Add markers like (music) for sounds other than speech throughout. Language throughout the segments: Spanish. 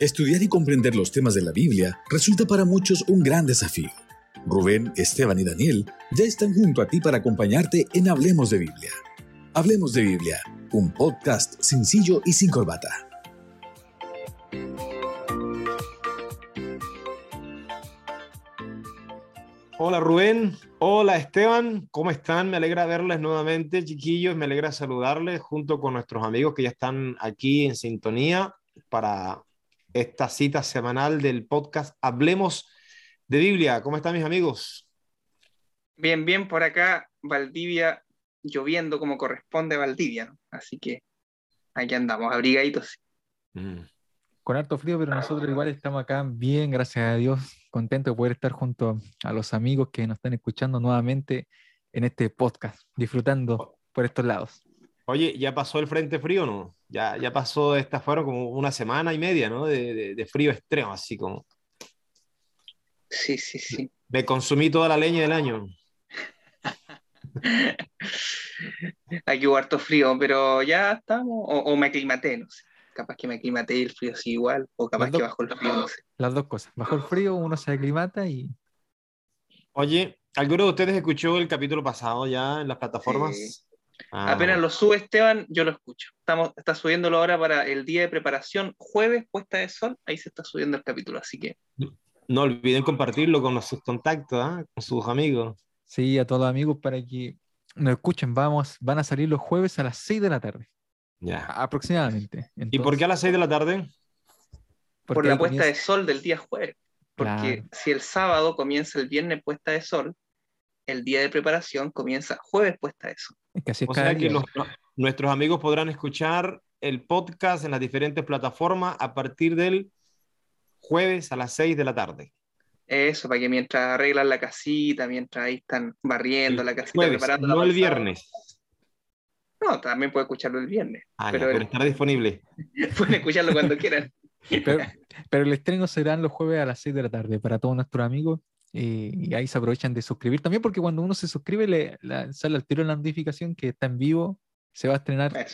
Estudiar y comprender los temas de la Biblia resulta para muchos un gran desafío. Rubén, Esteban y Daniel ya están junto a ti para acompañarte en Hablemos de Biblia. Hablemos de Biblia, un podcast sencillo y sin corbata. Hola Rubén, hola Esteban, ¿cómo están? Me alegra verles nuevamente, chiquillos, me alegra saludarles junto con nuestros amigos que ya están aquí en sintonía para esta cita semanal del podcast Hablemos de Biblia. ¿Cómo están mis amigos? Bien, bien, por acá, Valdivia, lloviendo como corresponde a Valdivia, ¿no? Así que aquí andamos, abrigaditos. Mm. Con harto frío, pero nosotros igual estamos acá bien, gracias a Dios, contentos de poder estar junto a los amigos que nos están escuchando nuevamente en este podcast, disfrutando por estos lados. Oye, ¿ya pasó el frente frío o no? Ya, ya pasó, estas fueron como una semana y media, ¿no? De, de, frío extremo, así como. Sí, sí, sí. Me consumí toda la leña del año. (laughs) Aquí hubo harto frío, pero ya estamos, o, me aclimaté, no sé. Capaz que me aclimaté y el frío sí igual, o capaz que bajó el frío, no sé. Las dos cosas. Bajó el frío, uno se aclimata y. Oye, ¿alguno de ustedes escuchó el capítulo pasado ya en las plataformas? Ah, Apenas lo sube Esteban, yo lo escucho. Estamos, está subiéndolo ahora para el día de preparación, jueves, puesta de sol, ahí se está subiendo el capítulo, así que... No olviden compartirlo con sus contactos, ¿ah? con sus amigos. Sí, a todos los amigos para que nos escuchen. Vamos, van a salir los jueves a las 6 de la tarde. Ya. Aproximadamente. ¿Y por qué a las 6 de la tarde? Por la puesta de sol del día jueves. Porque si el sábado comienza el viernes puesta de sol, el día de preparación comienza jueves puesta de sol o sea que nuestros amigos podrán escuchar el podcast en las diferentes plataformas a partir del jueves a las 6 de la tarde. Eso, para que mientras arreglan la casita, mientras ahí están barriendo la casita, jueves, preparando no el viernes. No, también puede escucharlo el viernes. Ah, pero, estará disponible. (laughs) Pueden escucharlo cuando quieran. Pero, pero, el estreno será los jueves a las 6 de la tarde para todos nuestros amigos eh, y ahí se aprovechan de suscribir también, porque cuando uno se suscribe, le, sale al tiro la notificación que está en vivo, se va a estrenar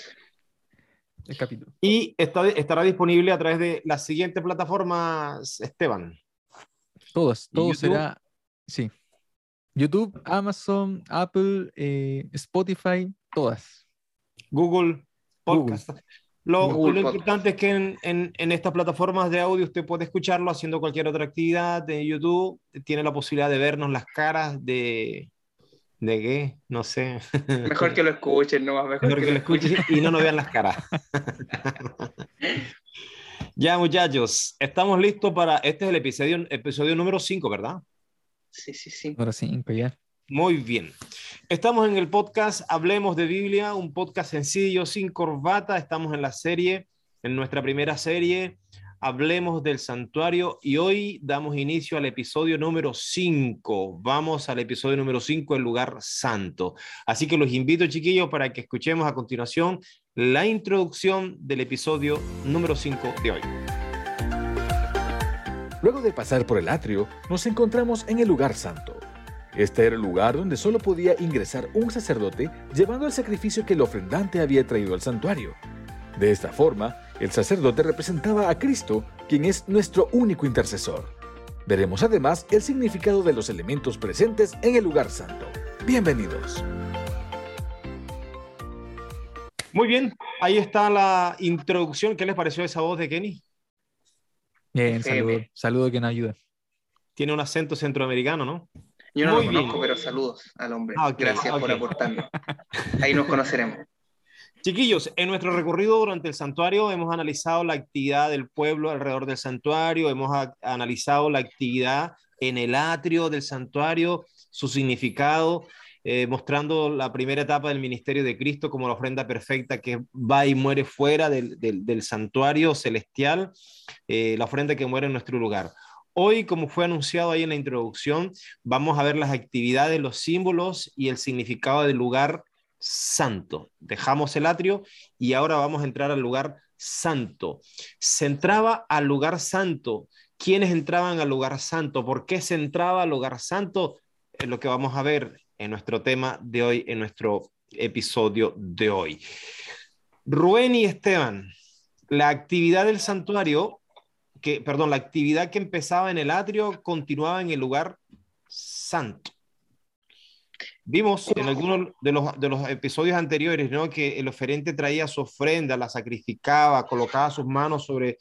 el capítulo. Y está, estará disponible a través de las siguientes plataformas, Esteban. Todas, todo será, sí. YouTube, Amazon, Apple, eh, Spotify, todas. Google, Podcast. Lo, importante es que en, en, estas plataformas de audio usted puede escucharlo haciendo cualquier otra actividad de YouTube. Tiene la posibilidad de vernos las caras de... ¿De qué? No sé. Mejor que lo escuchen, ¿no? Mejor, que, lo escuchen y no nos vean las caras. (laughs) ya, muchachos, estamos listos para... Este es el episodio, episodio número 5, ¿verdad? Sí, sí, sí. Número 5, ya. Muy bien. Estamos en el podcast Hablemos de Biblia, un podcast sencillo, sin corbata. Estamos en la serie, en nuestra primera serie, Hablemos del Santuario y hoy damos inicio al episodio número 5. Vamos al episodio número 5, el lugar santo. Así que los invito, chiquillos, para que escuchemos a continuación la introducción del episodio número 5 de hoy. Luego de pasar por el atrio, nos encontramos en el lugar santo este era el lugar donde solo podía ingresar un sacerdote llevando el sacrificio que el ofrendante había traído al santuario. De esta forma, el sacerdote representaba a Cristo, quien es nuestro único intercesor. Veremos además el significado de los elementos presentes en el lugar santo. Bienvenidos. Muy bien, ahí está la introducción. ¿Qué les pareció esa voz de Kenny? Bien, saludo, saludo que nos ayuda. Tiene un acento centroamericano, ¿no? Yo no lo conozco, pero saludos al hombre. Ah, Gracias por aportarnos. Ahí nos conoceremos. Chiquillos, en nuestro recorrido durante el santuario hemos analizado la actividad del pueblo alrededor del santuario, hemos analizado la actividad en el atrio del santuario, su significado, eh, mostrando la primera etapa del ministerio de Cristo como la ofrenda perfecta que va y muere fuera del, del, santuario celestial, eh, la ofrenda que muere en nuestro lugar. Hoy, como fue anunciado ahí en la introducción, vamos a ver las actividades, los símbolos y el significado del lugar santo. Dejamos el atrio y ahora vamos a entrar al lugar santo. Se entraba al lugar santo. ¿Quiénes entraban al lugar santo? ¿Por qué se entraba al lugar santo? Es lo que vamos a ver en nuestro tema de hoy, en nuestro episodio de hoy. Rubén y Esteban, la actividad del santuario que, perdón, la actividad que empezaba en el atrio continuaba en el lugar santo. Vimos en algunos de los, de los episodios anteriores ¿no? que el oferente traía su ofrenda, la sacrificaba, colocaba sus manos sobre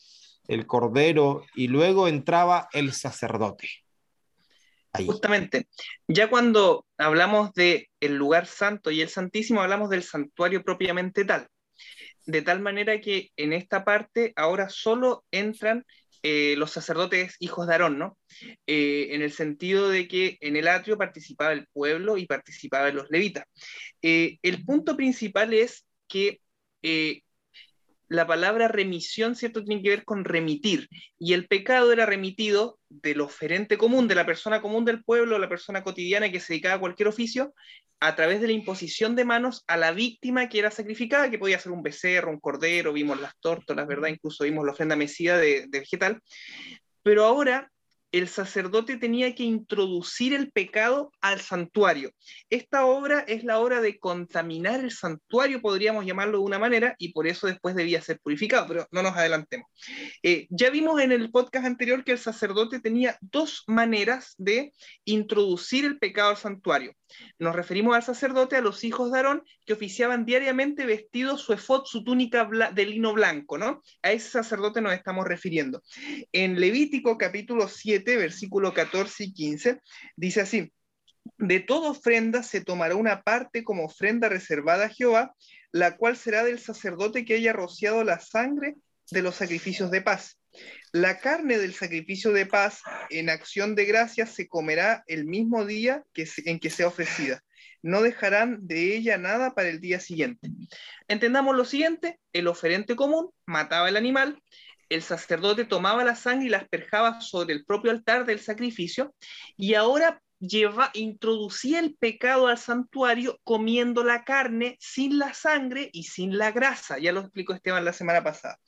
el cordero y luego entraba el sacerdote. Justamente, ya cuando hablamos de el lugar santo y el santísimo, hablamos del santuario propiamente tal. De tal manera que en esta parte ahora solo entran eh, los sacerdotes hijos de Aarón, ¿no? Eh, en el sentido de que en el atrio participaba el pueblo y participaban los levitas. Eh, el punto principal es que la palabra remisión, ¿cierto? Tiene que ver con remitir. Y el pecado era remitido del oferente común, de la persona común del pueblo, la persona cotidiana que se dedicaba a cualquier oficio, a través de la imposición de manos a la víctima que era sacrificada, que podía ser un becerro, un cordero, vimos las tórtolas, ¿verdad? Incluso vimos la ofrenda mesida de, de vegetal. Pero ahora el sacerdote tenía que introducir el pecado al santuario. Esta obra es la obra de contaminar el santuario, podríamos llamarlo de una manera, y por eso después debía ser purificado, pero no nos adelantemos. Eh, ya vimos en el podcast anterior que el sacerdote tenía dos maneras de introducir el pecado al santuario. Nos referimos al sacerdote, a los hijos de Aarón, que oficiaban diariamente vestidos su efod, su túnica de lino blanco, ¿no? A ese sacerdote nos estamos refiriendo. En Levítico capítulo 7, versículo 14 y 15, dice así, de toda ofrenda se tomará una parte como ofrenda reservada a Jehová, la cual será del sacerdote que haya rociado la sangre de los sacrificios de paz. La carne del sacrificio de paz en acción de gracias se comerá el mismo día que en que sea ofrecida. No dejarán de ella nada para el día siguiente. Entendamos lo siguiente, el oferente común mataba el animal, el sacerdote tomaba la sangre y la asperjaba sobre el propio altar del sacrificio y ahora lleva, introducía el pecado al santuario comiendo la carne sin la sangre y sin la grasa. Ya lo explicó Esteban la semana pasada.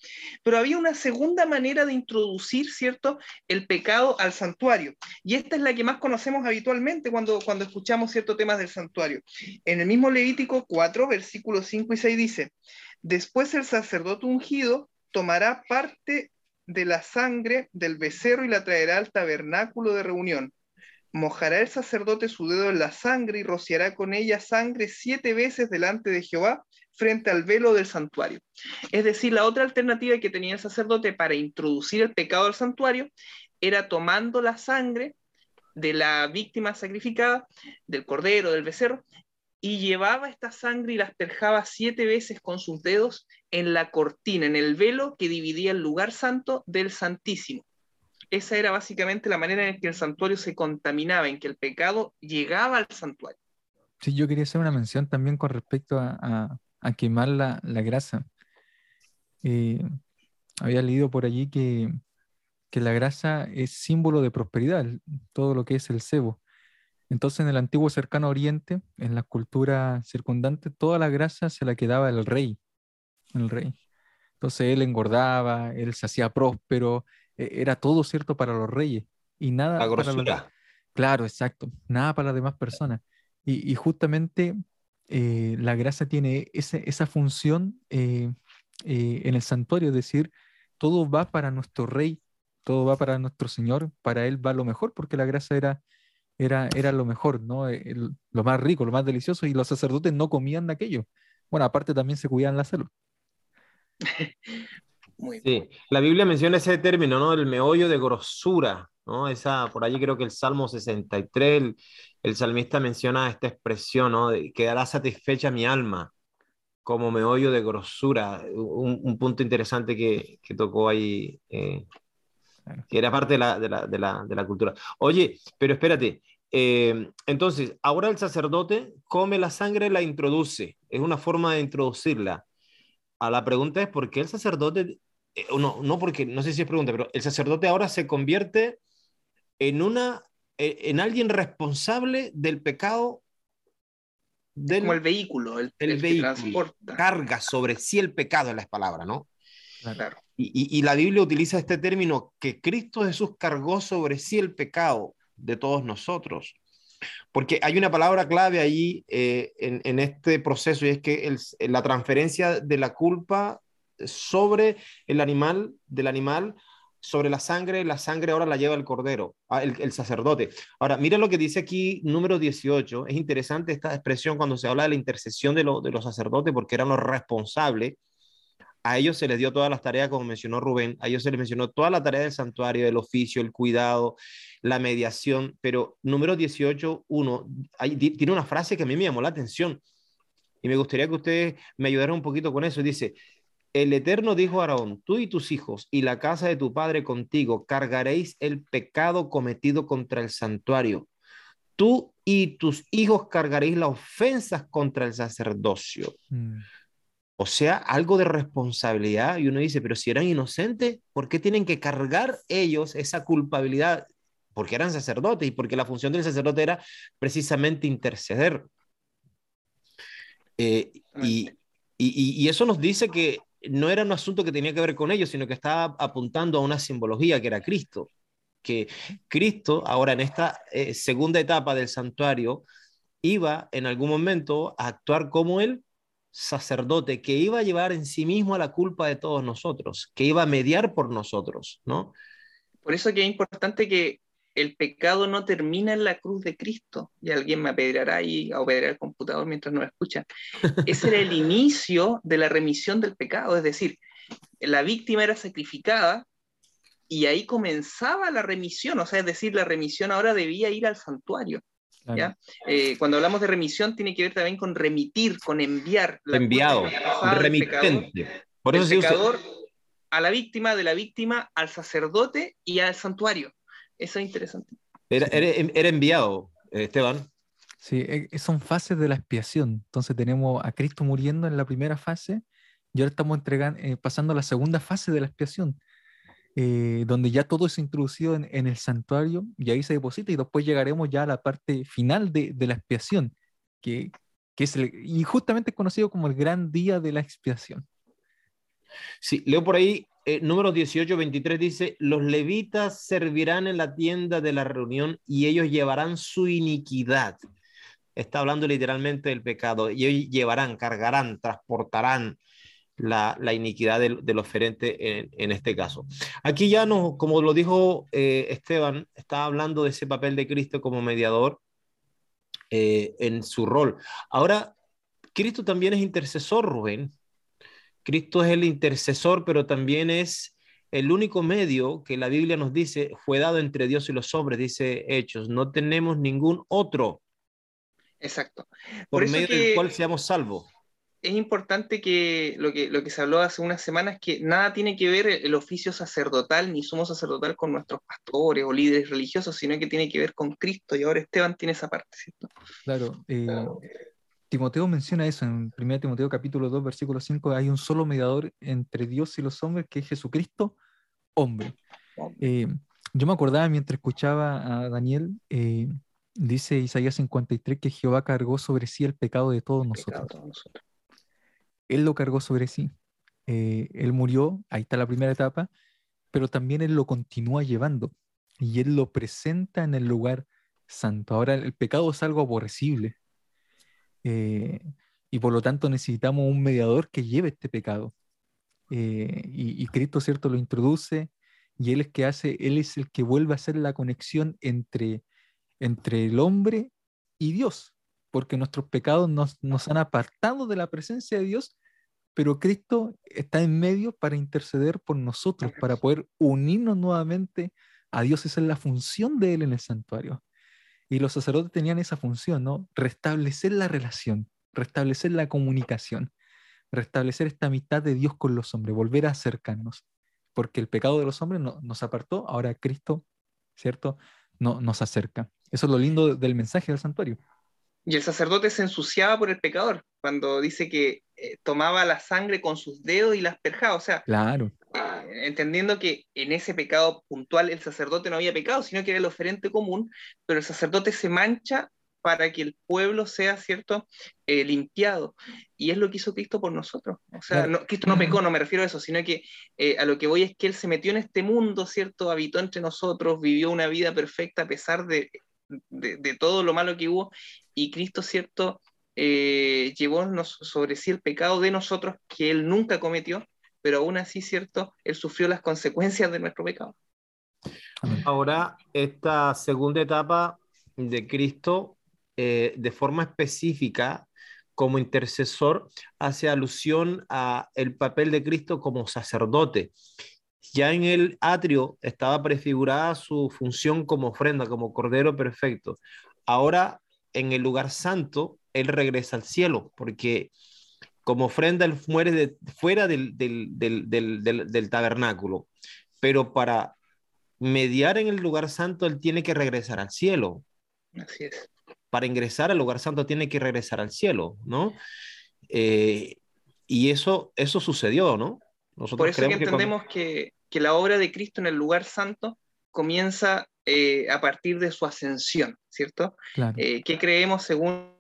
Pero había una segunda manera de introducir, ¿cierto?, el pecado al santuario. Y esta es la que más conocemos habitualmente cuando, cuando escuchamos ciertos temas del santuario. En el mismo Levítico 4, versículos 5 y 6 dice, después el sacerdote ungido tomará parte de la sangre del becerro y la traerá al tabernáculo de reunión mojará el sacerdote su dedo en la sangre y rociará con ella sangre siete veces delante de Jehová frente al velo del santuario. Es decir, la otra alternativa que tenía el sacerdote para introducir el pecado al santuario era tomando la sangre de la víctima sacrificada, del cordero, del becerro, y llevaba esta sangre y la asperjaba siete veces con sus dedos en la cortina, en el velo que dividía el lugar santo del santísimo. Esa era básicamente la manera en que el santuario se contaminaba, en que el pecado llegaba al santuario. Sí, yo quería hacer una mención también con respecto a, quemar la, grasa. Eh, había leído por allí que, la grasa es símbolo de prosperidad, todo lo que es el cebo. Entonces, en el antiguo cercano oriente, en la cultura circundante, toda la grasa se la quedaba el rey. El rey. Entonces él engordaba, él se hacía próspero, e-, era todo cierto para los reyes y nada para los... Claro, exacto, nada para las demás personas. Y, justamente eh, la grasa tiene esa función eh, eh, en el santuario, es decir, todo va para nuestro rey, todo va para nuestro Señor, para Él va lo mejor, porque la grasa era, era, era lo mejor, ¿no? lo más rico, lo más delicioso, y los sacerdotes no comían de aquello. Bueno, aparte también se cuidaban la salud. (laughs) sí, la Biblia menciona ese término, ¿no? El meollo de grosura, ¿no? Esa, por allí creo que el Salmo 63, el, el salmista menciona esta expresión, ¿no? De, quedará satisfecha mi alma como meollo de grosura, un, un punto interesante que, que tocó ahí, eh, que era parte de la, de, la, de, la, de la, cultura. Oye, pero espérate, eh, entonces, ahora el sacerdote come la sangre, la introduce, es una forma de introducirla. A la pregunta es por qué el sacerdote eh, no, no porque, no sé si es pregunta, pero el sacerdote ahora se convierte en una, eh, en alguien responsable del pecado del, como el vehículo, el, el, vehículo carga sobre sí el pecado en las palabras, ¿no? Claro. Y, la Biblia utiliza este término que Cristo Jesús cargó sobre sí el pecado de todos nosotros. Porque hay una palabra clave ahí eh, en, este proceso y es que el, la transferencia de la culpa sobre el animal, del animal sobre la sangre, la sangre ahora la lleva el cordero, ah, el, sacerdote. Ahora, mira lo que dice aquí número 18. Es interesante esta expresión cuando se habla de la intercesión de, de los sacerdotes porque eran los responsables. A ellos se les dio todas las tareas, como mencionó Rubén, a ellos se les mencionó toda la tarea del santuario, del oficio, el cuidado, la mediación, pero número 18, uno, tiene una frase que a mí me llamó la atención y me gustaría que ustedes me ayudaran un poquito con eso. Dice, el Eterno dijo a Aarón, tú y tus hijos y la casa de tu padre contigo cargaréis el pecado cometido contra el santuario. Tú y tus hijos cargaréis las ofensas contra el sacerdocio. Mm. O sea, algo de responsabilidad. Y uno dice, pero si eran inocentes, ¿por qué tienen que cargar ellos esa culpabilidad? Porque eran sacerdotes y porque la función del sacerdote era precisamente interceder. Eh, y, y, eso nos dice que no era un asunto que tenía que ver con ellos, sino que estaba apuntando a una simbología que era Cristo. Que Cristo, ahora en esta eh, segunda etapa del santuario, iba en algún momento a actuar como el sacerdote, que iba a llevar en sí mismo a la culpa de todos nosotros, que iba a mediar por nosotros, ¿no? Por eso que es importante que el pecado no termina en la cruz de Cristo. Y alguien me apedreará y apedreará el computador mientras no escucha. (laughs) Ese era el inicio de la remisión del pecado. Es decir, la víctima era sacrificada y ahí comenzaba la remisión. O sea, es decir, la remisión ahora debía ir al santuario. ¿Ya? Eh, cuando hablamos de remisión tiene que ver también con remitir, con enviar. La Enviado, remitente. Por eso el pecador a la víctima, de la víctima al sacerdote y al santuario. Eso es interesante. Era, enviado, Esteban. Sí, e, son fases de la expiación. Entonces tenemos a Cristo muriendo en la primera fase y ahora estamos entregando, eh, pasando a la segunda fase de la expiación, eh, donde ya todo es introducido en, el santuario y ahí se deposita y después llegaremos ya a la parte final de, la expiación, que, es el, y justamente conocido como el gran día de la expiación. Sí, leo por ahí eh, número 18, 23 dice, los levitas servirán en la tienda de la reunión y ellos llevarán su iniquidad. Está hablando literalmente del pecado. Y ellos llevarán, cargarán, transportarán la, iniquidad del, del oferente en, este caso. Aquí ya no, como lo dijo eh, Esteban, está hablando de ese papel de Cristo como mediador eh, en su rol. Ahora, Cristo también es intercesor, Rubén. Cristo es el intercesor, pero también es el único medio que la Biblia nos dice fue dado entre Dios y los hombres, dice Hechos. No tenemos ningún otro. Exacto. Por, medio del cual seamos salvos. Es importante que lo, que lo que se habló hace unas semanas, que nada tiene que ver el oficio sacerdotal ni sumo sacerdotal con nuestros pastores o líderes religiosos, sino que tiene que ver con Cristo. Y ahora Esteban tiene esa parte, ¿cierto? Claro. Eh, Timoteo menciona eso en 1 Timoteo capítulo 2, versículo 5, hay un solo mediador entre Dios y los hombres, que es Jesucristo, hombre. Eh, yo me acordaba mientras escuchaba a Daniel, eh, dice Isaías 53 que Jehová cargó sobre sí el pecado de todos nosotros. Él lo cargó sobre sí. Eh, él murió, ahí está la primera etapa, pero también Él lo continúa llevando y Él lo presenta en el lugar santo. Ahora, el pecado es algo aborrecible, eh, y por lo tanto necesitamos un mediador que lleve este pecado. Eh, y, Cristo, ¿cierto?, lo introduce y Él es que hace, Él es el que vuelve a hacer la conexión entre, entre el hombre y Dios, porque nuestros pecados nos, nos han apartado de la presencia de Dios, pero Cristo está en medio para interceder por nosotros, para poder unirnos nuevamente a Dios. Esa es la función de Él en el santuario. Y los sacerdotes tenían esa función, ¿no? Restablecer la relación, restablecer la comunicación, restablecer esta amistad de Dios con los hombres, volver a acercarnos. Porque el pecado de los hombres no, nos apartó, ahora Cristo, ¿cierto? No, nos acerca. Eso es lo lindo del mensaje del santuario. Y el sacerdote se ensuciaba por el pecador, cuando dice que eh, tomaba la sangre con sus dedos y la asperjaba. O sea, claro. Eh, entendiendo que en ese pecado puntual el sacerdote no había pecado, sino que era el oferente común, pero el sacerdote se mancha para que el pueblo sea, ¿cierto?, eh, limpiado. Y es lo que hizo Cristo por nosotros. O sea, Cristo no pecó, no me refiero a eso, sino que a lo que voy es que Él se metió en este mundo, ¿cierto?, habitó entre nosotros, vivió una vida perfecta a pesar de de, todo lo malo que hubo, y Cristo, ¿cierto?, eh, llevó sobre sí el pecado de nosotros que Él nunca cometió, pero aún así, ¿cierto? Él sufrió las consecuencias de nuestro pecado. Ahora, esta segunda etapa de Cristo, eh, de forma específica, como intercesor, hace alusión a el papel de Cristo como sacerdote. Ya en el atrio estaba prefigurada su función como ofrenda, como cordero perfecto. Ahora, en el lugar santo, él regresa al cielo, porque como ofrenda él muere de, fuera del, del tabernáculo. Pero para mediar en el lugar santo, él tiene que regresar al cielo. Así es. Para ingresar al lugar santo tiene que regresar al cielo, ¿no? Eh, y eso, eso sucedió, ¿no? Nosotros Por eso que entendemos que, que, la obra de Cristo en el lugar santo comienza eh, a partir de su ascensión, ¿cierto? Claro. Eh, que creemos según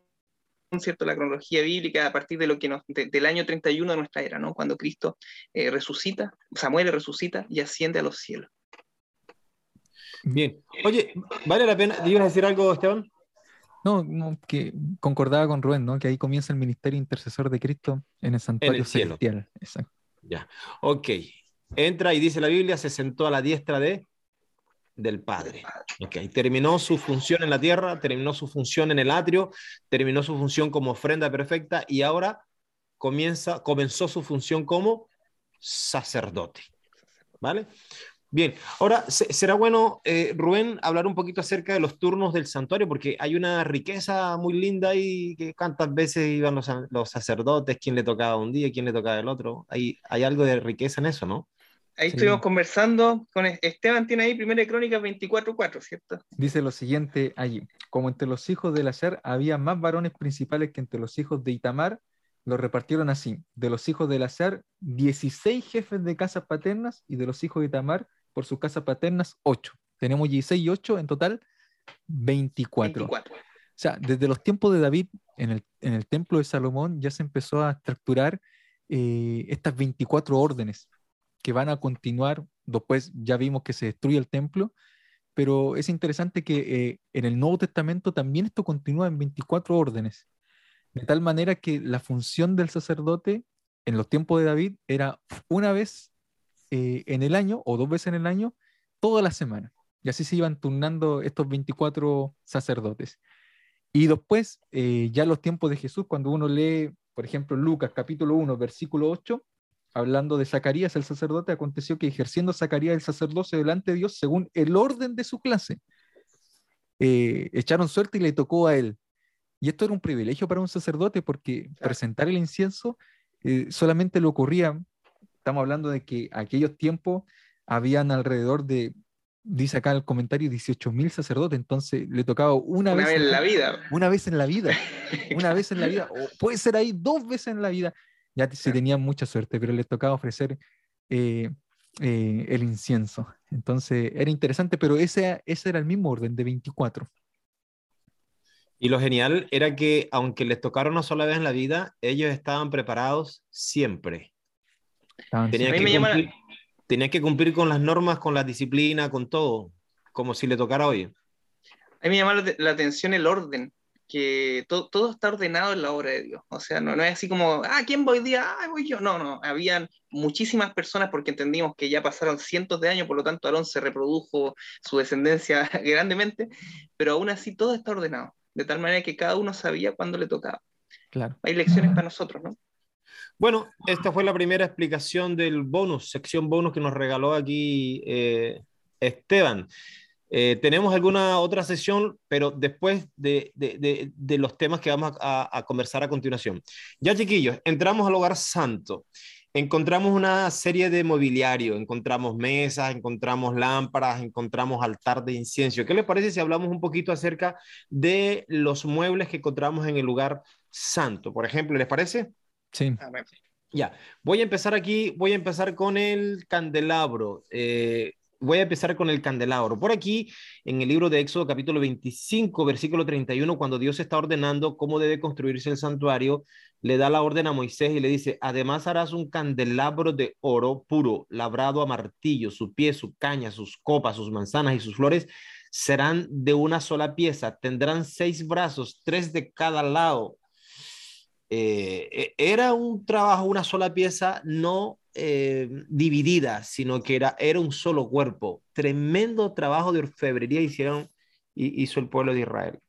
cierto la cronología bíblica a partir de lo que nos, del año 31 de nuestra era, ¿no? Cuando Cristo resucita, Samuel resucita y asciende a los cielos. Bien. Oye, ¿vale la pena? ¿Ibas a decir algo, Esteban? No, que concordaba con Rubén, ¿no? Que ahí comienza el ministerio intercesor de Cristo en el santuario celestial. Exacto. Ya. Ok. Entra y dice la Biblia, se sentó a la diestra de del Padre. Ok. Terminó su función en la tierra, terminó su función en el atrio, terminó su función como ofrenda perfecta y ahora comienza, comenzó su función como sacerdote. ¿Vale? Bien, ahora será bueno, eh, Rubén, hablar un poquito acerca de los turnos del santuario, porque hay una riqueza muy linda y que cuántas veces iban los, sacerdotes, quién le tocaba un día, quién le tocaba el otro. Hay, hay algo de riqueza en eso, ¿no? Ahí estuvimos conversando con Esteban, tiene ahí Primera Crónica 24.4, ¿cierto? Dice lo siguiente allí, como entre los hijos de Lazer había más varones principales que entre los hijos de Itamar, lo repartieron así, de los hijos de Lazer, 16 jefes de casas paternas y de los hijos de Itamar, por sus casas paternas, 8. Tenemos 16 y 8, en total 24. O sea, desde los tiempos de David, en el, en el templo de Salomón, ya se empezó a estructurar eh, estas 24 órdenes que van a continuar. Después ya vimos que se destruye el templo, pero es interesante que eh, en el Nuevo Testamento también esto continúa en 24 órdenes. De tal manera que la función del sacerdote en los tiempos de David era una vez eh, en el año o dos veces en el año, toda la semana. Y así se iban turnando estos 24 sacerdotes. Y después, eh, ya los tiempos de Jesús, cuando uno lee, por ejemplo, Lucas capítulo 1, versículo 8, hablando de Zacarías, el sacerdote, aconteció que ejerciendo Zacarías el sacerdocio delante de Dios, según el orden de su clase, eh, echaron suerte y le tocó a él. Y esto era un privilegio para un sacerdote porque presentar el incienso solamente le ocurría estamos hablando de que aquellos tiempos habían alrededor de, dice acá el comentario, 18 mil sacerdotes, entonces le tocaba una, vez, en la vida. Una vez en la vida, (laughs) una vez en la vida, o puede ser ahí dos veces en la vida, ya se tenían mucha suerte, pero les tocaba ofrecer eh, eh, el incienso. Entonces era interesante, pero ese, ese era el mismo orden de 24. Y lo genial era que aunque les tocara una sola vez en la vida, ellos estaban preparados siempre. Tenía que, cumplir, tenía que, cumplir, con las normas, con la disciplina, con todo, como si le tocara hoy. A mí me llama la atención el orden, que todo está ordenado en la obra de Dios. O sea, no, no es así como, ah, ¿quién voy día? Ah, voy yo. No, no, habían muchísimas personas porque entendimos que ya pasaron cientos de años, por lo tanto Aarón se reprodujo su descendencia (laughs) grandemente, pero aún así todo está ordenado, de tal manera que cada uno sabía cuándo le tocaba. Claro. Hay lecciones para nosotros, ¿no? Bueno, esta fue la primera explicación del bonus, sección bonus que nos regaló aquí eh, Esteban. Eh, tenemos alguna otra sesión, pero después de, los temas que vamos a, conversar a continuación. Ya, chiquillos, entramos al hogar santo. Encontramos una serie de mobiliario, encontramos mesas, encontramos lámparas, encontramos altar de incienso. ¿Qué les parece si hablamos un poquito acerca de los muebles que encontramos en el lugar santo? Por ejemplo, ¿les parece? Sí. Ya, voy a empezar aquí, voy a empezar con el candelabro. Eh, voy a empezar con el candelabro. Por aquí, en el libro de Éxodo capítulo 25, versículo 31, cuando Dios está ordenando cómo debe construirse el santuario, le da la orden a Moisés y le dice, además harás un candelabro de oro puro, labrado a martillo, su pie, su caña, sus copas, sus manzanas y sus flores serán de una sola pieza, tendrán seis brazos, tres de cada lado eh, e, era un trabajo, una sola pieza, no eh, dividida, sino que era, era un solo cuerpo. Tremendo trabajo de orfebrería hicieron, hizo el pueblo de Israel,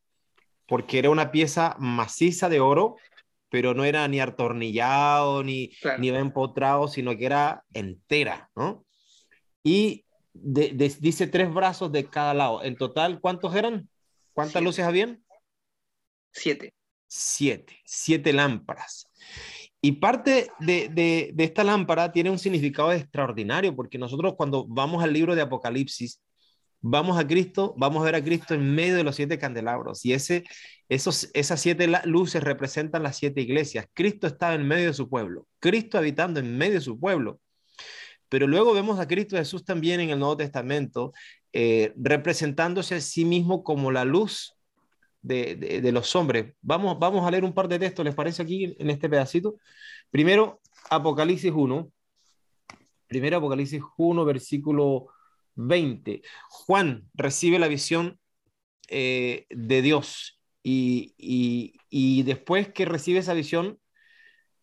porque era una pieza maciza de oro, pero no era ni atornillado ni, ni empotrado, sino que era entera, ¿no? Y dice tres brazos de cada lado. En total, ¿cuántos eran? ¿Cuántas luces habían? Siete. Siete, siete lámparas. Y parte de, esta lámpara tiene un significado extraordinario, porque nosotros cuando vamos al libro de Apocalipsis, vamos a Cristo, vamos a ver a Cristo en medio de los siete candelabros. Y ese, esos, esas siete luces representan las siete iglesias. Cristo estaba en medio de su pueblo, Cristo habitando en medio de su pueblo. Pero luego vemos a Cristo Jesús también en el Nuevo Testamento, eh, representándose a sí mismo como la luz de, los hombres. Vamos, vamos a leer un par de textos, ¿les parece aquí en este pedacito? Primero, Apocalipsis 1. Primero, Apocalipsis 1, versículo 20. Juan recibe la visión eh, de Dios y, y, después que recibe esa visión,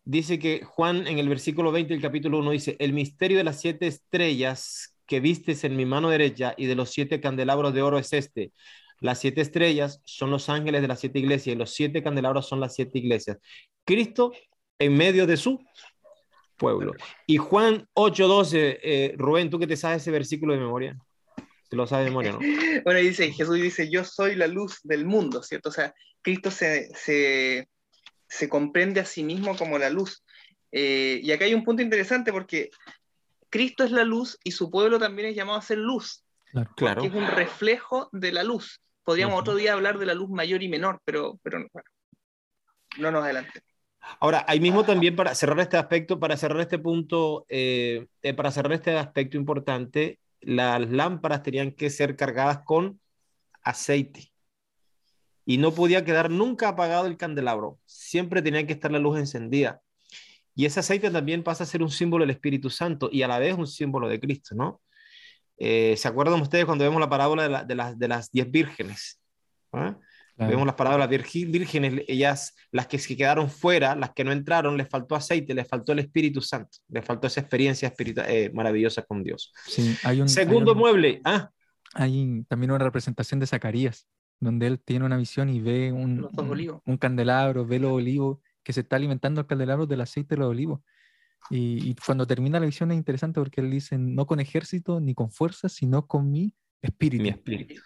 dice que Juan en el versículo 20 del capítulo 1 dice, el misterio de las siete estrellas que vistes en mi mano derecha y de los siete candelabros de oro es este. Las siete estrellas son los ángeles de las siete iglesias y los siete candelabros son las siete iglesias. Cristo en medio de su pueblo. Y Juan 8:12, eh, Rubén, tú que te sabes ese versículo de memoria. Te lo sabes de memoria, ¿no? (laughs) bueno, dice, Jesús dice, yo soy la luz del mundo, ¿cierto? O sea, Cristo se, se, comprende a sí mismo como la luz. Eh, y acá hay un punto interesante porque Cristo es la luz y su pueblo también es llamado a ser luz. Claro. Que es un reflejo de la luz. Podríamos otro día hablar de la luz mayor y menor, pero, pero bueno, no nos adelante. Ahora, ahí mismo también para cerrar este aspecto, para cerrar este punto, eh, eh, para cerrar este aspecto importante, las lámparas tenían que ser cargadas con aceite y no podía quedar nunca apagado el candelabro, siempre tenía que estar la luz encendida. Y ese aceite también pasa a ser un símbolo del Espíritu Santo y a la vez un símbolo de Cristo, ¿no? Eh, ¿Se acuerdan ustedes cuando vemos la parábola de, las, de las diez vírgenes? ¿Ah? Vemos las parábolas vírgenes, ellas, las que se quedaron fuera, las que no entraron, les faltó aceite, les faltó el Espíritu Santo, les faltó esa experiencia espiritual, eh, maravillosa con Dios. Sí, hay un, Segundo mueble. Ah. Hay también una representación de Zacarías, donde él tiene una visión y ve un, un, candelabro, ve los olivos, que se está alimentando el candelabro del aceite de los olivos. Y, cuando termina la visión es interesante porque él dice, no con ejército ni con fuerza, sino con mi espíritu. Mi espíritu.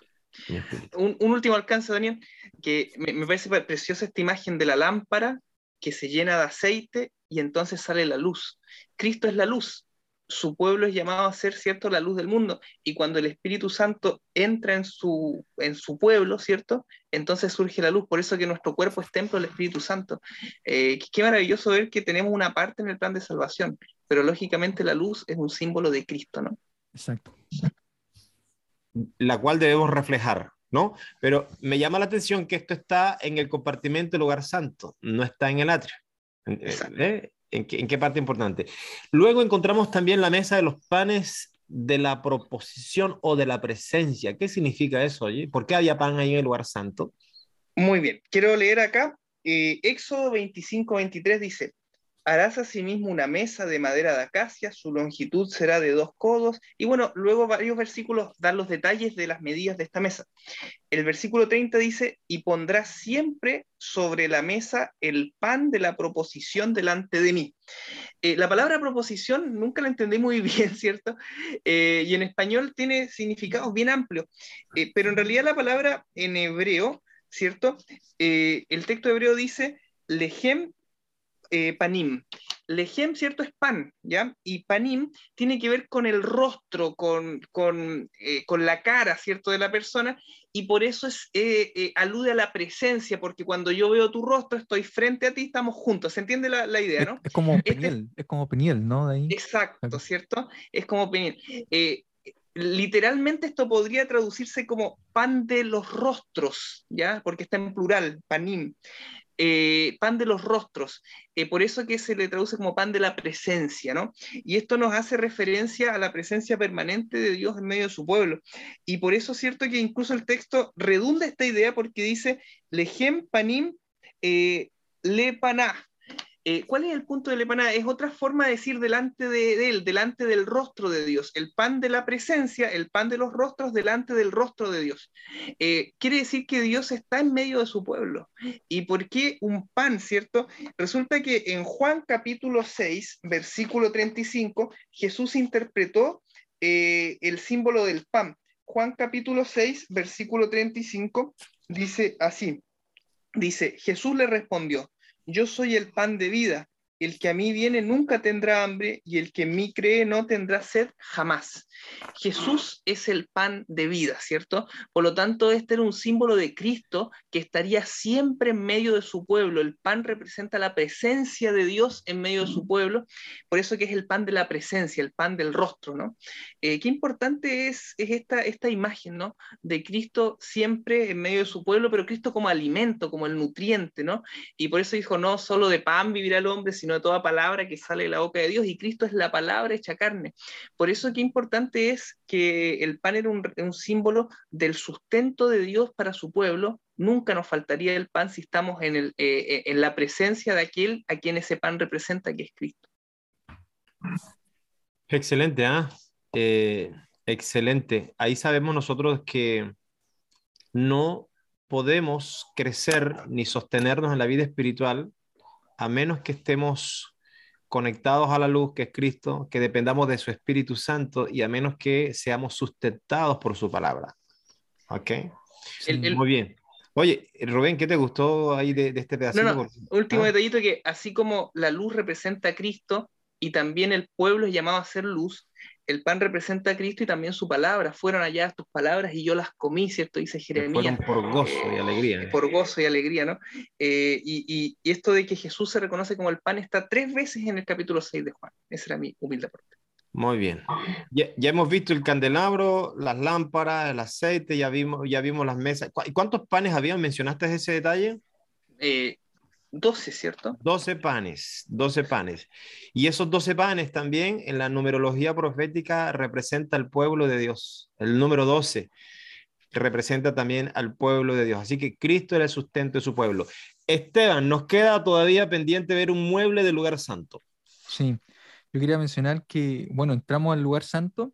Un, último alcance, Daniel, que me, me, parece preciosa esta imagen de la lámpara que se llena de aceite y entonces sale la luz. Cristo es la luz, su pueblo es llamado a ser, ¿cierto?, la luz del mundo. Y cuando el Espíritu Santo entra en su, en su pueblo, ¿cierto?, entonces surge la luz. Por eso que nuestro cuerpo es templo del Espíritu Santo. Eh, qué maravilloso ver que tenemos una parte en el plan de salvación, pero lógicamente la luz es un símbolo de Cristo, ¿no? Exacto. La cual debemos reflejar, ¿no? Pero me llama la atención que esto está en el compartimento del lugar santo, no está en el atrio. ¿Eh? ¿En qué, parte importante? Luego encontramos también la mesa de los panes de la proposición o de la presencia. ¿Qué significa eso? Oye? ¿Por qué había pan ahí en el lugar santo? Muy bien, quiero leer acá. Eh, Éxodo 25, 23 dice, harás asimismo una mesa de madera de acacia, su longitud será de dos codos. Y bueno, luego varios versículos dan los detalles de las medidas de esta mesa. El versículo 30 dice, y pondrás siempre sobre la mesa el pan de la proposición delante de mí. Eh, la palabra proposición nunca la entendí muy (laughs) bien, ¿cierto? Eh, y en español tiene significados bien amplios, eh, pero en realidad la palabra en hebreo, ¿cierto? el texto hebreo dice, lejem eh, panim. Lejem, ¿cierto? Es pan, ¿ya? Y panim tiene que ver con el rostro, con, con, eh, con la cara, ¿cierto? De la persona, y por eso es, eh, alude a la presencia, porque cuando yo veo tu rostro, estoy frente a ti, estamos juntos. ¿Se entiende la, la idea, no? Es, como este Peniel, es como Peniel, ¿no? De ahí. Exacto, ¿cierto? Es como Peniel. literalmente esto podría traducirse como pan de los rostros, ¿ya? Porque está en plural, panim. Eh, pan de los rostros, eh, por eso que se le traduce como pan de la presencia, ¿no? Y esto nos hace referencia a la presencia permanente de Dios en medio de su pueblo. Y por eso es cierto que incluso el texto redunda esta idea porque dice, lejem panim eh, le. Eh, ¿Cuál es el punto de la empanada? Es otra forma de decir delante de, él, delante del rostro de Dios. El pan de la presencia, el pan de los rostros delante del rostro de Dios. Eh, quiere decir que Dios está en medio de su pueblo. ¿Y por qué un pan, cierto? Resulta que en Juan capítulo 6, versículo 35, Jesús interpretó eh, el símbolo del pan. Juan capítulo 6, versículo 35, dice así. Dice, Jesús le respondió, yo soy el pan de vida. El que a mí viene nunca tendrá hambre y el que en mí cree no tendrá sed jamás. Jesús es el pan de vida, ¿cierto? Por lo tanto, este era un símbolo de Cristo que estaría siempre en medio de su pueblo. El pan representa la presencia de Dios en medio de su pueblo, por eso que es el pan de la presencia, el pan del rostro, ¿no? Eh, qué importante es, es esta, esta imagen, ¿no? De Cristo siempre en medio de su pueblo, pero Cristo como alimento, como el nutriente, ¿no? Y por eso dijo, no solo de pan vivirá el hombre, sino de toda palabra que sale de la boca de Dios, y Cristo es la palabra hecha carne. Por eso qué importante es que el pan era un, símbolo del sustento de Dios para su pueblo. Nunca nos faltaría el pan si estamos en, el, eh, eh, en la presencia de aquel a quien ese pan representa, que es Cristo. Excelente, ¿ah? ¿eh? excelente. Ahí sabemos nosotros que no podemos crecer ni sostenernos en la vida espiritual a menos que estemos conectados a la luz que es Cristo, que dependamos de su Espíritu Santo y a menos que seamos sustentados por su palabra. ¿Ok? Muy bien. Oye, Rubén, ¿qué te gustó ahí de, este pedacito? Último ¿Ah? detallito que así como la luz representa a Cristo y también el pueblo es llamado a ser luz, el pan representa a Cristo y también su palabra. Fueron allá tus palabras y yo las comí, ¿cierto? Dice Jeremías. Fueron por gozo y alegría. Eh, por gozo y alegría, ¿no? Eh, y, esto de que Jesús se reconoce como el pan está tres veces en el capítulo 6 de Juan. Ese era mi humilde aporte. Muy bien. Ya, hemos visto el candelabro, las lámparas, el aceite, ya vimos, ya vimos las mesas. ¿Y cuántos panes habían? ¿Mencionaste ese detalle? Eh, 12, ¿cierto? 12 panes, 12 panes. Y esos 12 panes también en la numerología profética representa al pueblo de Dios. El número 12 representa también al pueblo de Dios. Así que Cristo era el sustento de su pueblo. Esteban, nos queda todavía pendiente ver un mueble del lugar santo. Sí, yo quería mencionar que, bueno, entramos al lugar santo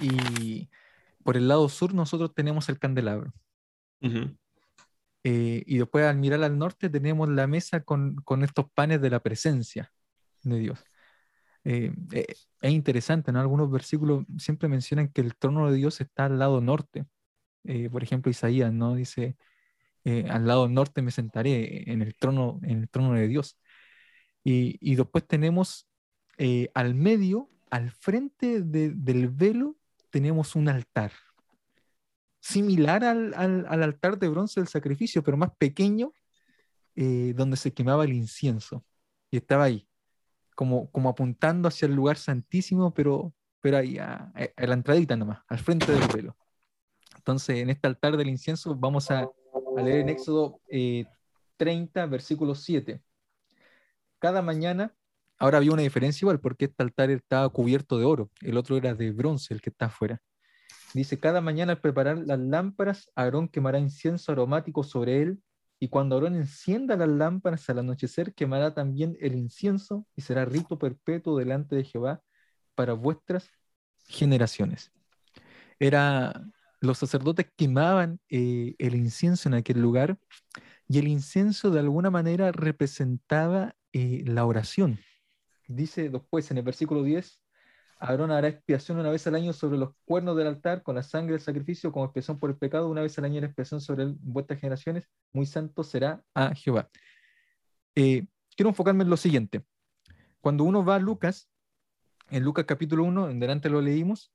y por el lado sur nosotros tenemos el candelabro. Eh, y después al mirar al norte tenemos la mesa con, con estos panes de la presencia de Dios. Eh, eh, es interesante, ¿no? Algunos versículos siempre mencionan que el trono de Dios está al lado norte. por ejemplo, Isaías, ¿no? Dice, al lado norte me sentaré en el trono, en el trono de Dios. Y, y después tenemos al medio, al frente del velo, tenemos un altar similar al, altar de bronce del sacrificio, pero más pequeño, eh, donde se quemaba el incienso. Y estaba ahí, como, como apuntando hacia el lugar santísimo, pero, pero ahí, a, la entradita nomás, al frente del velo. Entonces, en este altar del incienso vamos a, leer en Éxodo 30, eh, versículo 7. Cada mañana, ahora había una diferencia igual, porque este altar estaba cubierto de oro, el otro era de bronce, el que está afuera. Dice, cada mañana al preparar las lámparas, Aarón quemará incienso aromático sobre él, y cuando Aarón encienda las lámparas al anochecer, quemará también el incienso, y será rito perpetuo delante de Jehová para vuestras generaciones. Era, los sacerdotes quemaban eh, el incienso en aquel lugar, y el incienso de alguna manera representaba eh, la oración. Dice después en el versículo 10, Aarón hará expiación una vez al año sobre los cuernos del altar con la sangre del sacrificio como expiación por el pecado, una vez al año en expiación sobre vuestras generaciones, muy santo será a Jehová. Eh, quiero enfocarme en lo siguiente. Cuando uno va a Lucas, en Lucas capítulo 1, en delante lo leímos,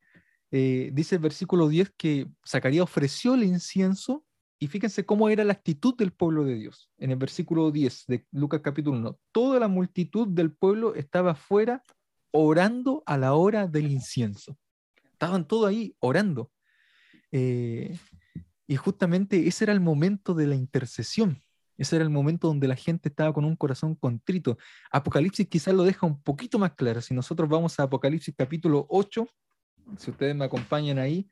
eh, dice el versículo 10 que Zacarías ofreció el incienso y fíjense cómo era la actitud del pueblo de Dios. En el versículo 10 de Lucas capítulo 1, toda la multitud del pueblo estaba fuera orando a la hora del incienso. Estaban todos ahí orando. Eh, y justamente ese era el momento de la intercesión. Ese era el momento donde la gente estaba con un corazón contrito. Apocalipsis quizás lo deja un poquito más claro. Si nosotros vamos a Apocalipsis capítulo 8, si ustedes me acompañan ahí,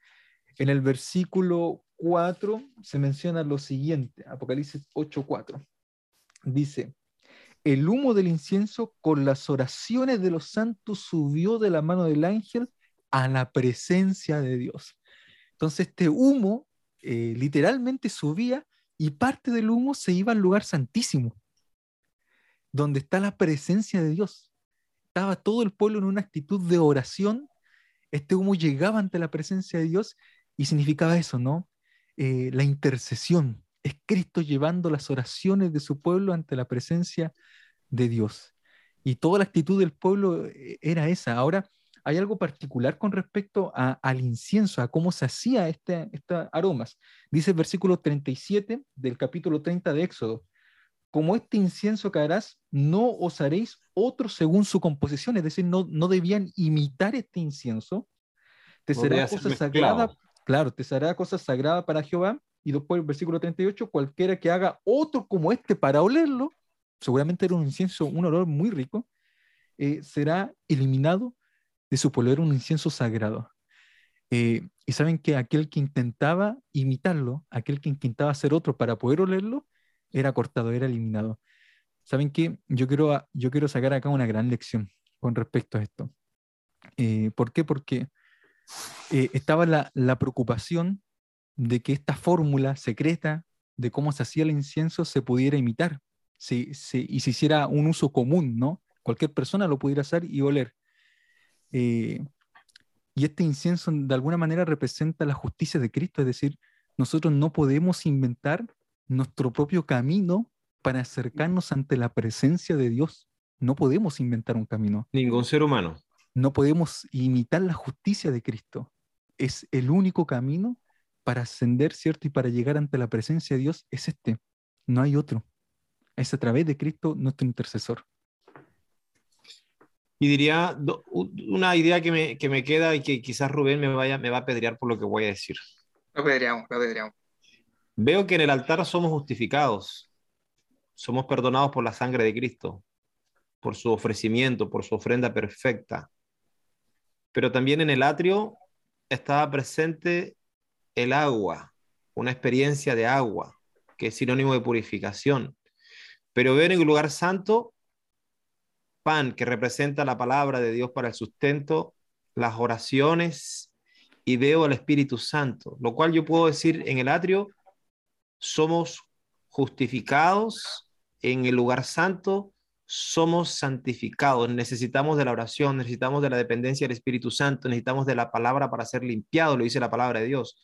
en el versículo 4 se menciona lo siguiente, Apocalipsis 8, 4. Dice, el humo del incienso con las oraciones de los santos subió de la mano del ángel a la presencia de Dios. Entonces este humo eh, literalmente subía y parte del humo se iba al lugar santísimo, donde está la presencia de Dios. Estaba todo el pueblo en una actitud de oración. Este humo llegaba ante la presencia de Dios y significaba eso, ¿no? Eh, la intercesión. Es Cristo llevando las oraciones de su pueblo ante la presencia de Dios. Y toda la actitud del pueblo eh, era esa. Ahora, hay algo particular con respecto al incienso, a cómo se hacía este, estas aromas. Dice el versículo 37 del capítulo 30 de Éxodo, como este incienso que harás, no os haréis otro según su composición, es decir, no, no debían imitar este incienso, te será cosa sagrada, claro, te será cosa sagrada para Jehová, y después el versículo 38, cualquiera que haga otro como este para olerlo, seguramente era un incienso, un olor muy rico, eh, será eliminado de su pueblo, era un incienso sagrado. Eh, y saben que aquel que intentaba imitarlo, aquel que intentaba hacer otro para poder olerlo, era cortado, era eliminado. ¿Saben qué? Yo quiero, yo quiero sacar acá una gran lección con respecto a esto. Eh, ¿Por qué? Porque eh, estaba la, la, preocupación de que esta fórmula secreta de cómo se hacía el incienso se pudiera imitar se, y se hiciera un uso común, ¿no? Cualquier persona lo pudiera hacer y oler. Eh, y este incienso de alguna manera representa la justicia de Cristo, es decir, nosotros no podemos inventar nuestro propio camino para acercarnos ante la presencia de Dios. No podemos inventar un camino. Ningún ser humano. No podemos imitar la justicia de Cristo. Es el único camino para ascender, ¿cierto? Y para llegar ante la presencia de Dios es este. No hay otro. Es a través de Cristo nuestro intercesor. Y diría una idea que me, que me, queda y que quizás Rubén me, vaya, me va a pedrear por lo que voy a decir. Lo pedreamos, lo pedreamos. Veo que en el altar somos justificados, somos perdonados por la sangre de Cristo, por su ofrecimiento, por su ofrenda perfecta. Pero también en el atrio estaba presente el agua, una experiencia de agua, que es sinónimo de purificación. Pero ver en el lugar santo pan que representa la palabra de Dios para el sustento, las oraciones y veo al Espíritu Santo, lo cual yo puedo decir en el atrio somos justificados en el lugar santo, somos santificados, necesitamos de la oración, necesitamos de la dependencia del Espíritu Santo, necesitamos de la palabra para ser limpiados, lo dice la palabra de Dios.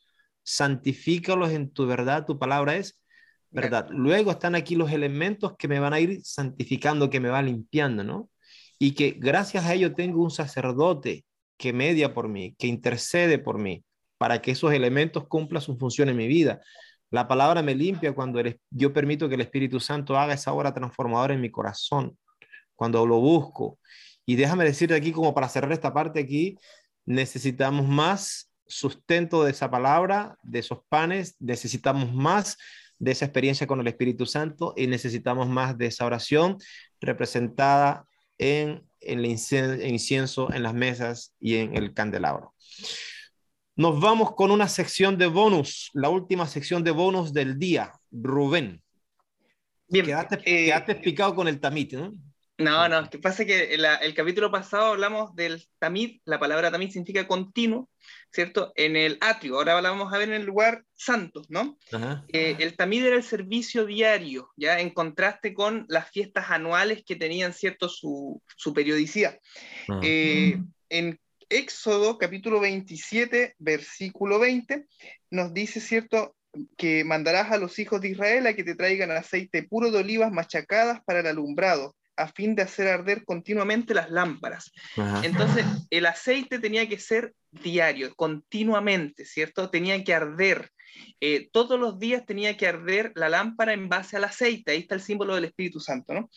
Santifícalos en tu verdad, tu palabra es verdad. Luego están aquí los elementos que me van a ir santificando, que me va limpiando, ¿no? Y que gracias a ello tengo un sacerdote que media por mí, que intercede por mí, para que esos elementos cumplan su función en mi vida. La palabra me limpia cuando yo permito que el Espíritu Santo haga esa obra transformadora en mi corazón, cuando lo busco. Y déjame decirte aquí, como para cerrar esta parte aquí, necesitamos más sustento de esa palabra, de esos panes, necesitamos más de esa experiencia con el Espíritu Santo y necesitamos más de esa oración representada en, el incienso, en las mesas y en el candelabro. Nos vamos con una sección de bonus, la última sección de bonus del día. Rubén. Bien. Quedaste, eh, explicado con el tamit, ¿no? No, no, que pasa que el capítulo pasado hablamos del tamid, la palabra tamid significa continuo, ¿cierto? En el atrio, ahora vamos a ver en el lugar santo, ¿no? Eh, el tamid era el servicio diario, ya en contraste con las fiestas anuales que tenían, ¿cierto? Su, su periodicidad. Eh, en Éxodo capítulo 27, versículo 20, nos dice, ¿cierto? que mandarás a los hijos de Israel a que te traigan aceite puro de olivas machacadas para el alumbrado, a fin de hacer arder continuamente las lámparas. Entonces, el aceite tenía que ser diario, continuamente, ¿cierto? Tenía que arder. Eh, todos los días tenía que arder la lámpara en base al aceite. Ahí está el símbolo del Espíritu Santo, ¿no?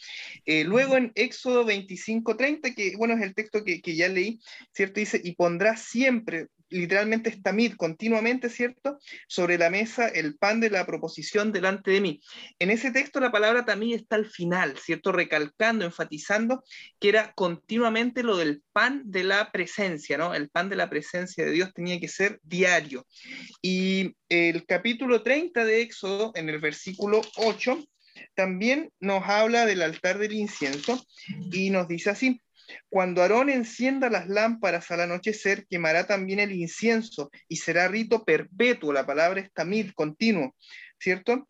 Eh, luego en Éxodo 25:30, que bueno, es el texto que, que, ya leí, ¿cierto? Dice, y pondrás siempre literalmente es tamid, continuamente, ¿cierto? Sobre la mesa el pan de la proposición delante de mí. En ese texto la palabra tamid está al final, ¿cierto? Recalcando, enfatizando que era continuamente lo del pan de la presencia, ¿no? El pan de la presencia de Dios tenía que ser diario. Y el capítulo 30 de Éxodo, en el versículo 8, también nos habla del altar del incienso y nos dice así, cuando Aarón encienda las lámparas al anochecer, quemará también el incienso y será rito perpetuo, la palabra es tamid, continuo, ¿cierto?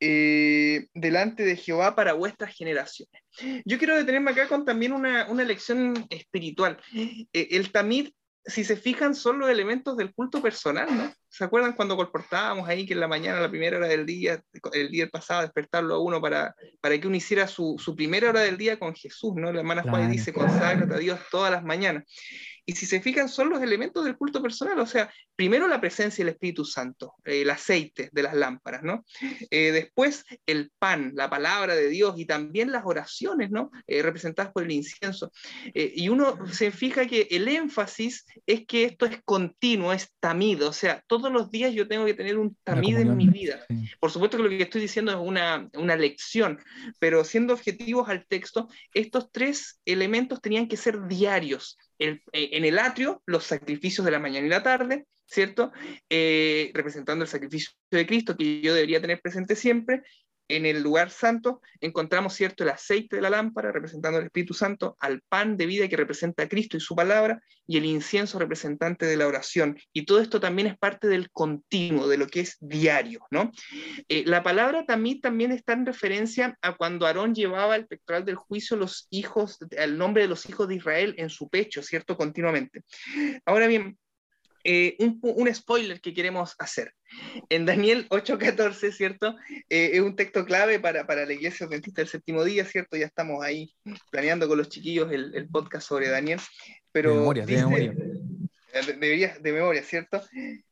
Eh, delante de Jehová para vuestras generaciones. Yo quiero detenerme acá con también una, una lección espiritual. Eh, el tamid si se fijan, son los elementos del culto personal, ¿no? ¿Se acuerdan cuando colportábamos ahí que en la mañana, la primera hora del día, el día pasado, despertarlo a uno para, para que uno hiciera su, su primera hora del día con Jesús, ¿no? La hermana Juan dice, conságrate a Dios todas las mañanas. Y si se fijan, son los elementos del culto personal, o sea, primero la presencia del Espíritu Santo, el aceite de las lámparas, ¿no? (laughs) Eh, después el pan, la palabra de Dios y también las oraciones, ¿no? Eh, representadas por el incienso. Eh, y uno se fija que el énfasis es que esto es continuo, es tamido, o sea, todos los días yo tengo que tener un tamid en mi vida. Por supuesto que lo que estoy diciendo es una, una lección, pero siendo objetivos al texto, estos tres elementos tenían que ser diarios. Eh, en el atrio los sacrificios de la mañana y la tarde, ¿cierto? Eh, representando el sacrificio de Cristo que yo debería tener presente siempre, en el lugar santo encontramos, ¿cierto?, el aceite de la lámpara representando el Espíritu Santo, al pan de vida que representa a Cristo y su palabra, y el incienso representante de la oración. Y todo esto también es parte del continuo, de lo que es diario, ¿no? Eh, la palabra también, también está en referencia a cuando Aarón llevaba el pectoral del juicio los hijos, el nombre de los hijos de Israel en su pecho, ¿cierto?, continuamente. Ahora bien, eh, un, spoiler que queremos hacer. En Daniel 8:14, ¿cierto? Eh, es un texto clave para, para, la iglesia adventista del séptimo día, ¿cierto? Ya estamos ahí planeando con los chiquillos el, podcast sobre Daniel. Pero de memoria, de memoria. (laughs) Eh, de memoria, ¿cierto?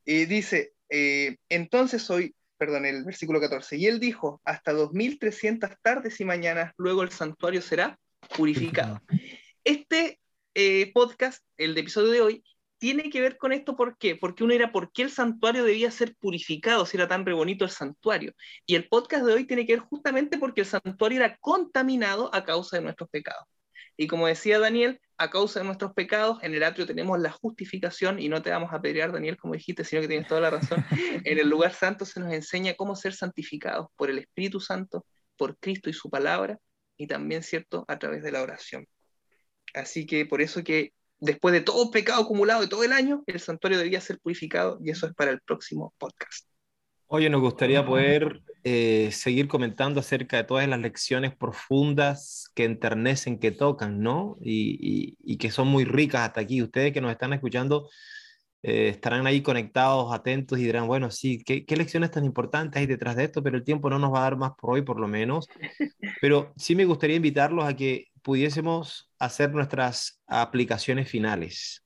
Dice, entonces hoy, perdón, el versículo 14, y él dijo, hasta 2300 tardes y mañanas, luego el santuario será purificado. Este podcast, el de episodio de hoy, tiene que ver con esto, ¿por qué? Porque uno era, ¿por qué el santuario debía ser purificado si era tan re bonito el santuario? Y el podcast de hoy tiene que ver justamente porque el santuario era contaminado a causa de nuestros pecados. Y como decía Daniel, a causa de nuestros pecados, en el atrio tenemos la justificación, y no te vamos a pelear, Daniel, como dijiste, sino que tienes toda la razón. (laughs) en el lugar santo se nos enseña cómo ser santificados por el Espíritu Santo, por Cristo y su palabra, y también, ¿cierto?, a través de la oración. Así que por eso que después de todo pecado acumulado de todo el año, el santuario debería ser purificado y eso es para el próximo podcast. Oye, nos gustaría poder eh, seguir comentando acerca de todas las lecciones profundas que enternecen, que tocan, ¿no? Y, que son muy ricas hasta aquí. Ustedes que nos están escuchando eh, estarán ahí conectados, atentos y dirán, bueno, sí, ¿qué, ¿qué, lecciones tan importantes hay detrás de esto? Pero el tiempo no nos va a dar más por hoy, por lo menos. Pero sí me gustaría invitarlos a que pudiésemos hacer nuestras aplicaciones finales.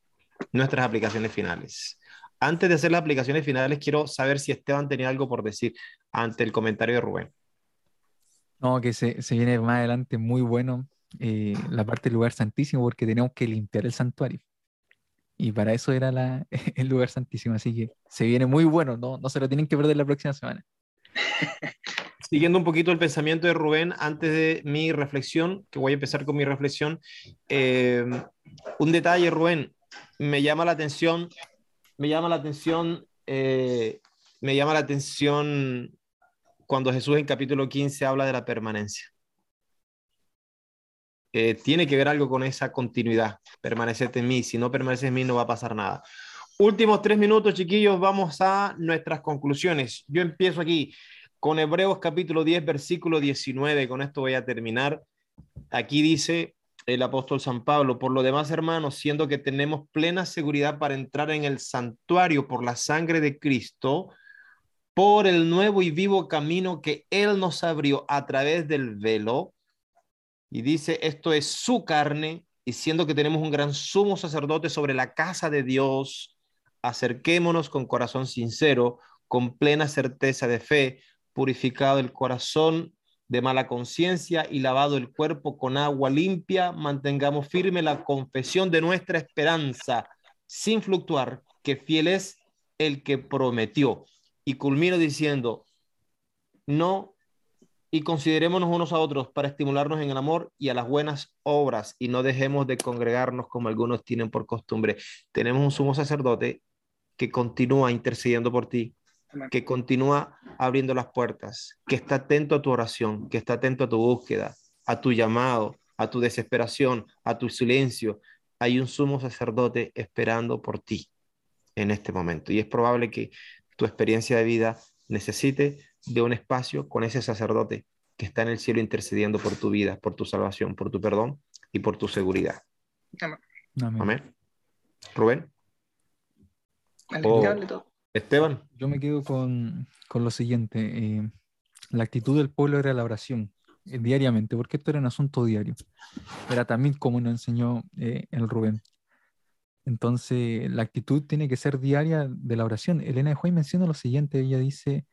Nuestras aplicaciones finales. Antes de hacer las aplicaciones finales, quiero saber si Esteban tenía algo por decir ante el comentario de Rubén. No, que se, se viene más adelante muy bueno eh, la parte del lugar santísimo porque tenemos que limpiar el santuario. Y para eso era la, (laughs) el lugar santísimo. Así que se viene muy bueno, no, no se lo tienen que perder la próxima semana. (laughs) Siguiendo un poquito el pensamiento de Rubén, antes de mi reflexión, que voy a empezar con mi reflexión, eh, un detalle, Rubén, me llama la atención, me llama la atención, eh, me llama la atención cuando Jesús en capítulo 15 habla de la permanencia. Tiene que ver algo con esa continuidad, permanecerte en mí, si no permaneces en mí no va a pasar nada. Últimos tres minutos, chiquillos, vamos a nuestras conclusiones. Yo empiezo aquí con Hebreos capítulo 10, versículo 19. Con esto voy a terminar. Aquí dice el apóstol San Pablo, por lo demás, hermanos, siendo que tenemos plena seguridad para entrar en el santuario por la sangre de Cristo, por el nuevo y vivo camino que Él nos abrió a través del velo. Y dice, esto es su carne, y siendo que tenemos un gran sumo sacerdote sobre la casa de Dios, acerquémonos con corazón sincero, con plena certeza de fe, purificado el corazón de mala conciencia y lavado el cuerpo con agua limpia, mantengamos firme la confesión de nuestra esperanza, sin fluctuar, que fiel es el que prometió. Y culmino diciendo, no, y considerémonos unos a otros para estimularnos en el amor y a las buenas obras, y no dejemos de congregarnos como algunos tienen por costumbre. Tenemos un sumo sacerdote que continúa intercediendo por ti, que continúa abriendo las puertas, que está atento a tu oración, que está atento a tu búsqueda, a tu llamado, a tu desesperación, a tu silencio. Hay un sumo sacerdote esperando por ti en este momento. Y es probable que tu experiencia de vida necesite de un espacio con ese sacerdote que está en el cielo intercediendo por tu vida, por tu salvación, por tu perdón y por tu seguridad. Amén. Rubén. Esteban. Yo me quedo con, lo siguiente. Eh, la actitud del pueblo era la oración eh, diariamente, porque esto era un asunto diario. Era también como nos enseñó eh, el Rubén. Entonces, la actitud tiene que ser diaria de la oración. Elena de Juan menciona lo siguiente, ella dice,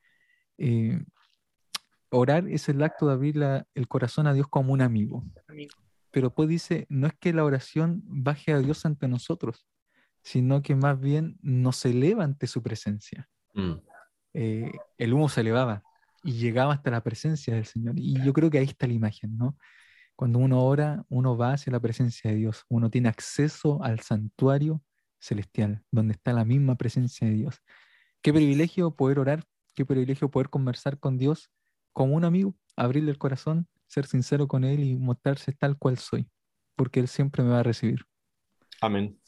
orar es el acto de abrir el corazón a Dios como un amigo. Pero pues dice, no es que la oración baje a Dios ante nosotros, sino que más bien nos eleva ante su presencia. Mm. Eh, el humo se elevaba y llegaba hasta la presencia del Señor. Y yo creo que ahí está la imagen, ¿no? Cuando uno ora, uno va hacia la presencia de Dios, uno tiene acceso al santuario celestial, donde está la misma presencia de Dios. Qué privilegio poder orar, qué privilegio poder conversar con Dios como un amigo, abrirle el corazón, ser sincero con Él y mostrarse tal cual soy, porque Él siempre me va a recibir. Amén.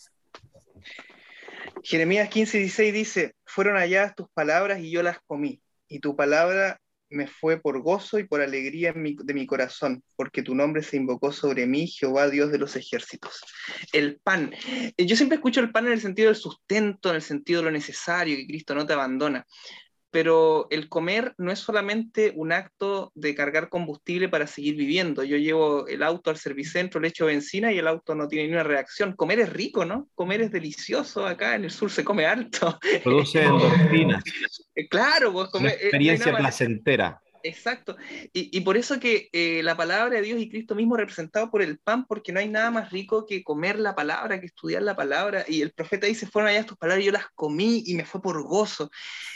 Jeremías 15, 16 dice, fueron allá tus palabras y yo las comí, y tu palabra me fue por gozo y por alegría de mi corazón, porque tu nombre se invocó sobre mí, Jehová Dios de los ejércitos. El pan. Eh, yo siempre escucho el pan en el sentido del sustento, en el sentido de lo necesario, que Cristo no te abandona pero el comer no es solamente un acto de cargar combustible para seguir viviendo. Yo llevo el auto al servicentro, le echo benzina y el auto no tiene ni una reacción. Comer es rico, ¿no? Comer es delicioso. Acá en el sur se come alto. Produce endorfinas. (laughs) claro, pues comer. Una experiencia placentera. Exacto. Y, por eso que eh, la palabra de Dios y Cristo mismo representado por el pan, porque no hay nada más rico que comer la palabra, que estudiar la palabra. Y el profeta dice, fueron allá tus palabras, y yo las comí y me fue por gozo.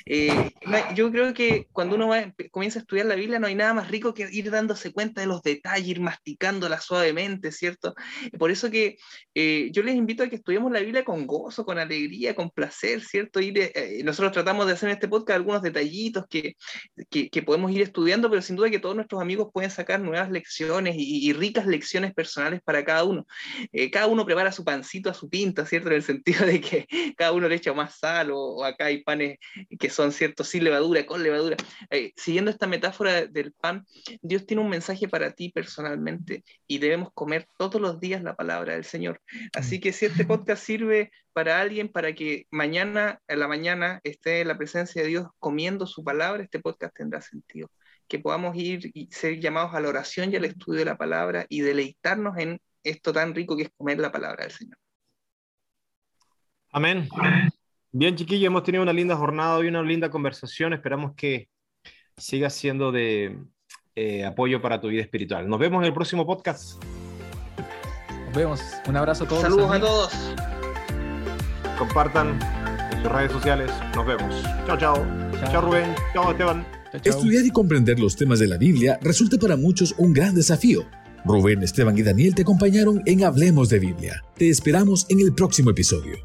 Eh, yo creo que cuando uno comienza a estudiar la Biblia, no hay nada más rico que ir dándose cuenta de los detalles, ir masticándola suavemente, ¿cierto? Por eso que eh, yo les invito a que estudiemos la Biblia con gozo, con alegría, con placer, ¿cierto? Ir, nosotros tratamos de hacer en este podcast algunos detallitos que, que, que podemos ir estudiando estudiando, pero sin duda que todos nuestros amigos pueden sacar nuevas lecciones y, ricas lecciones personales para cada uno. Eh, cada uno prepara su pancito a su pinta, ¿cierto? En el sentido de que (laughs) cada uno le echa más sal o, acá hay panes que son, ¿cierto? Sin levadura, con levadura. Eh, siguiendo esta metáfora del pan, Dios tiene un mensaje para ti personalmente y debemos comer todos los días la palabra del Señor. Así que si este podcast sirve para alguien para que mañana, en la mañana, esté en la presencia de Dios comiendo su palabra, este podcast tendrá sentido que podamos ir y ser llamados a la oración y al estudio de la palabra y deleitarnos en esto tan rico que es comer la palabra del Señor. Amén. Bien, chiquillos, hemos tenido una linda jornada y una linda conversación. Esperamos que siga siendo de eh, apoyo para tu vida espiritual. Nos vemos en el próximo podcast. Nos vemos. Un abrazo a todos. Saludos a todos. Compartan en sus redes sociales. Nos vemos. Chao, chao. Chao, chao Rubén. Chao, Esteban. Estudiar y comprender los temas de la Biblia resulta para muchos un gran desafío. Rubén, Esteban y Daniel te acompañaron en Hablemos de Biblia. Te esperamos en el próximo episodio.